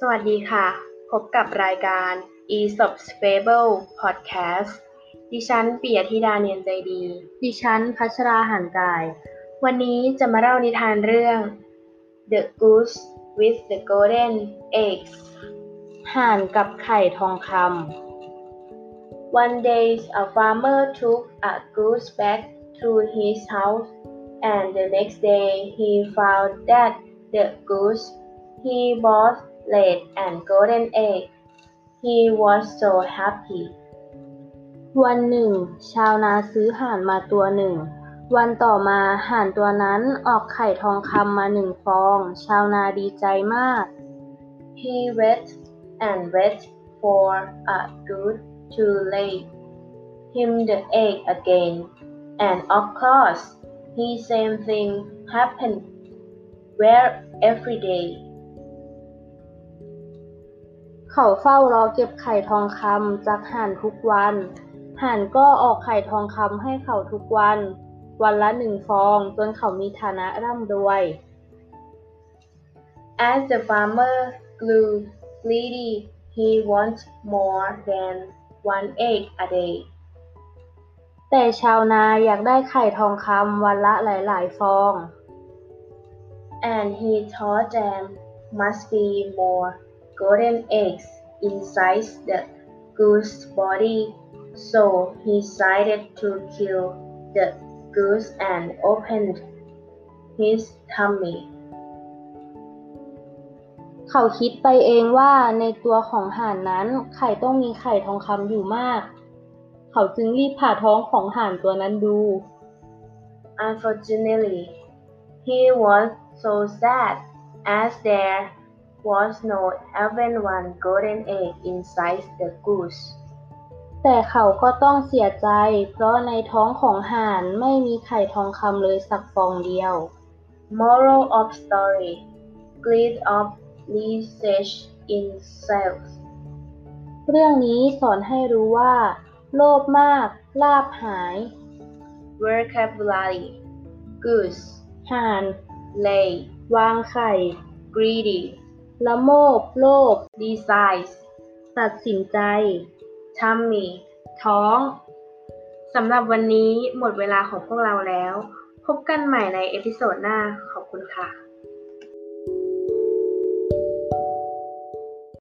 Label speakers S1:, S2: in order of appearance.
S1: สวัสดีค่ะ พบกับรายการ e s o p s Fable Podcast ดิฉันปิยธิดาเนียนใจดี
S2: ดิฉันพัชราหันกาย
S1: วันนี้จะมาเล่านิทานเรื่อง The Goose with the Golden Eggs
S2: ห่านกับไข่ทองคำ
S1: One day a farmer took a goose back to his house and the next day he found that the goose he bought laid an golden egg. He was so happy.
S2: วันหนึ่ง ชาวนาซื้อห่านมาตัวหนึ่ง วันต่อมาห่านตัวนั้นออกไข่ทองคำมาหนึ่งฟอง ชาวนาดีใจมาก
S1: He wait and wait for a goose to lay him the egg again, and of course, the same thing happened where every day.
S2: เขาเฝ้ารอเก็บไข่ทองคำจากห่านทุกวัน ห่านก็ออกไข่ทองคำให้เขาทุกวัน วันละหนึ่งฟองจนเขามีฐานะร่ำรวย
S1: As the farmer grew greedy, he wanted more than one egg a day.
S2: แต่ชาวนาอยากได้ไข่ทองคำวันละหลาย ๆ ฟอง
S1: and he thought there must be more golden eggs inside the goose body, so he decided to kill the goose and opened his tummy.
S2: เขาคิดไปเองว่าในตัวของห่านนั้นไข่ต้องมีไข่ทองคำอยู่มาก เขาจึงรีบผ่าท้องของห่านตัวนั้นดู
S1: Unfortunately, he was so sad as there was no even one golden egg inside the goose.
S2: แต่เขาก็ต้องเสียใจ เพราะในท้องของห่านไม่มีไข่ทองคำเลยสักฟองเดียว
S1: Moral of story: Greed of research in self.
S2: เรื่องนี้สอนให้รู้ว่า โลภมาก ลาบหาย
S1: Vocabulary: Goose,
S2: ห่าน
S1: lay,
S2: วางไข่
S1: greedy,
S2: ละโมบ โลภ
S1: ดีไซน์
S2: ตัดสินใจ
S1: ทำมี
S2: ท้อง
S1: สำหรับวันนี้หมดเวลาของพวกเราแล้ว พบกันใหม่ใน episode หน้า ขอบคุณค่ะ